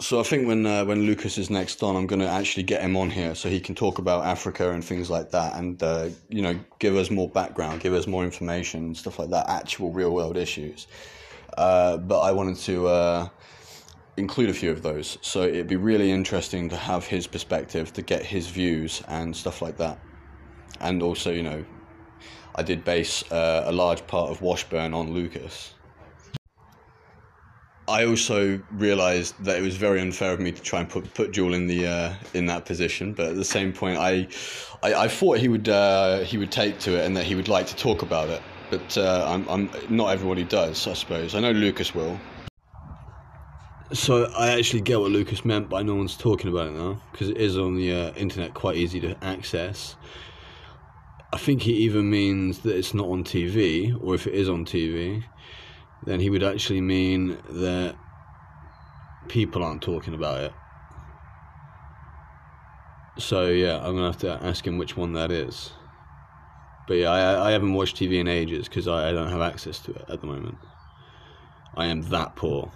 So I think when uh, when Lucas is next on, I'm going to actually get him on here so he can talk about Africa and things like that, and uh, you know, give us more background, give us more information, stuff like that, actual real world issues. Uh, but I wanted to uh, include a few of those, so it'd be really interesting to have his perspective, to get his views and stuff like that, and also, you know, I did base uh, a large part of Washburn on Lucas. I also realised that it was very unfair of me to try and put put Jewel in the uh, in that position, but at the same point, I I, I thought he would uh, he would take to it and that he would like to talk about it, but uh, I'm, I'm not everybody does, I suppose. I know Lucas will. So I actually get what Lucas meant by no one's talking about it now because it is on the uh, internet quite easy to access. I think he even means that it's not on TV, or if it is on TV, then he would actually mean that people aren't talking about it. So yeah, I'm gonna have to ask him which one that is. But yeah, I, I haven't watched TV in ages because I, I don't have access to it at the moment. I am that poor.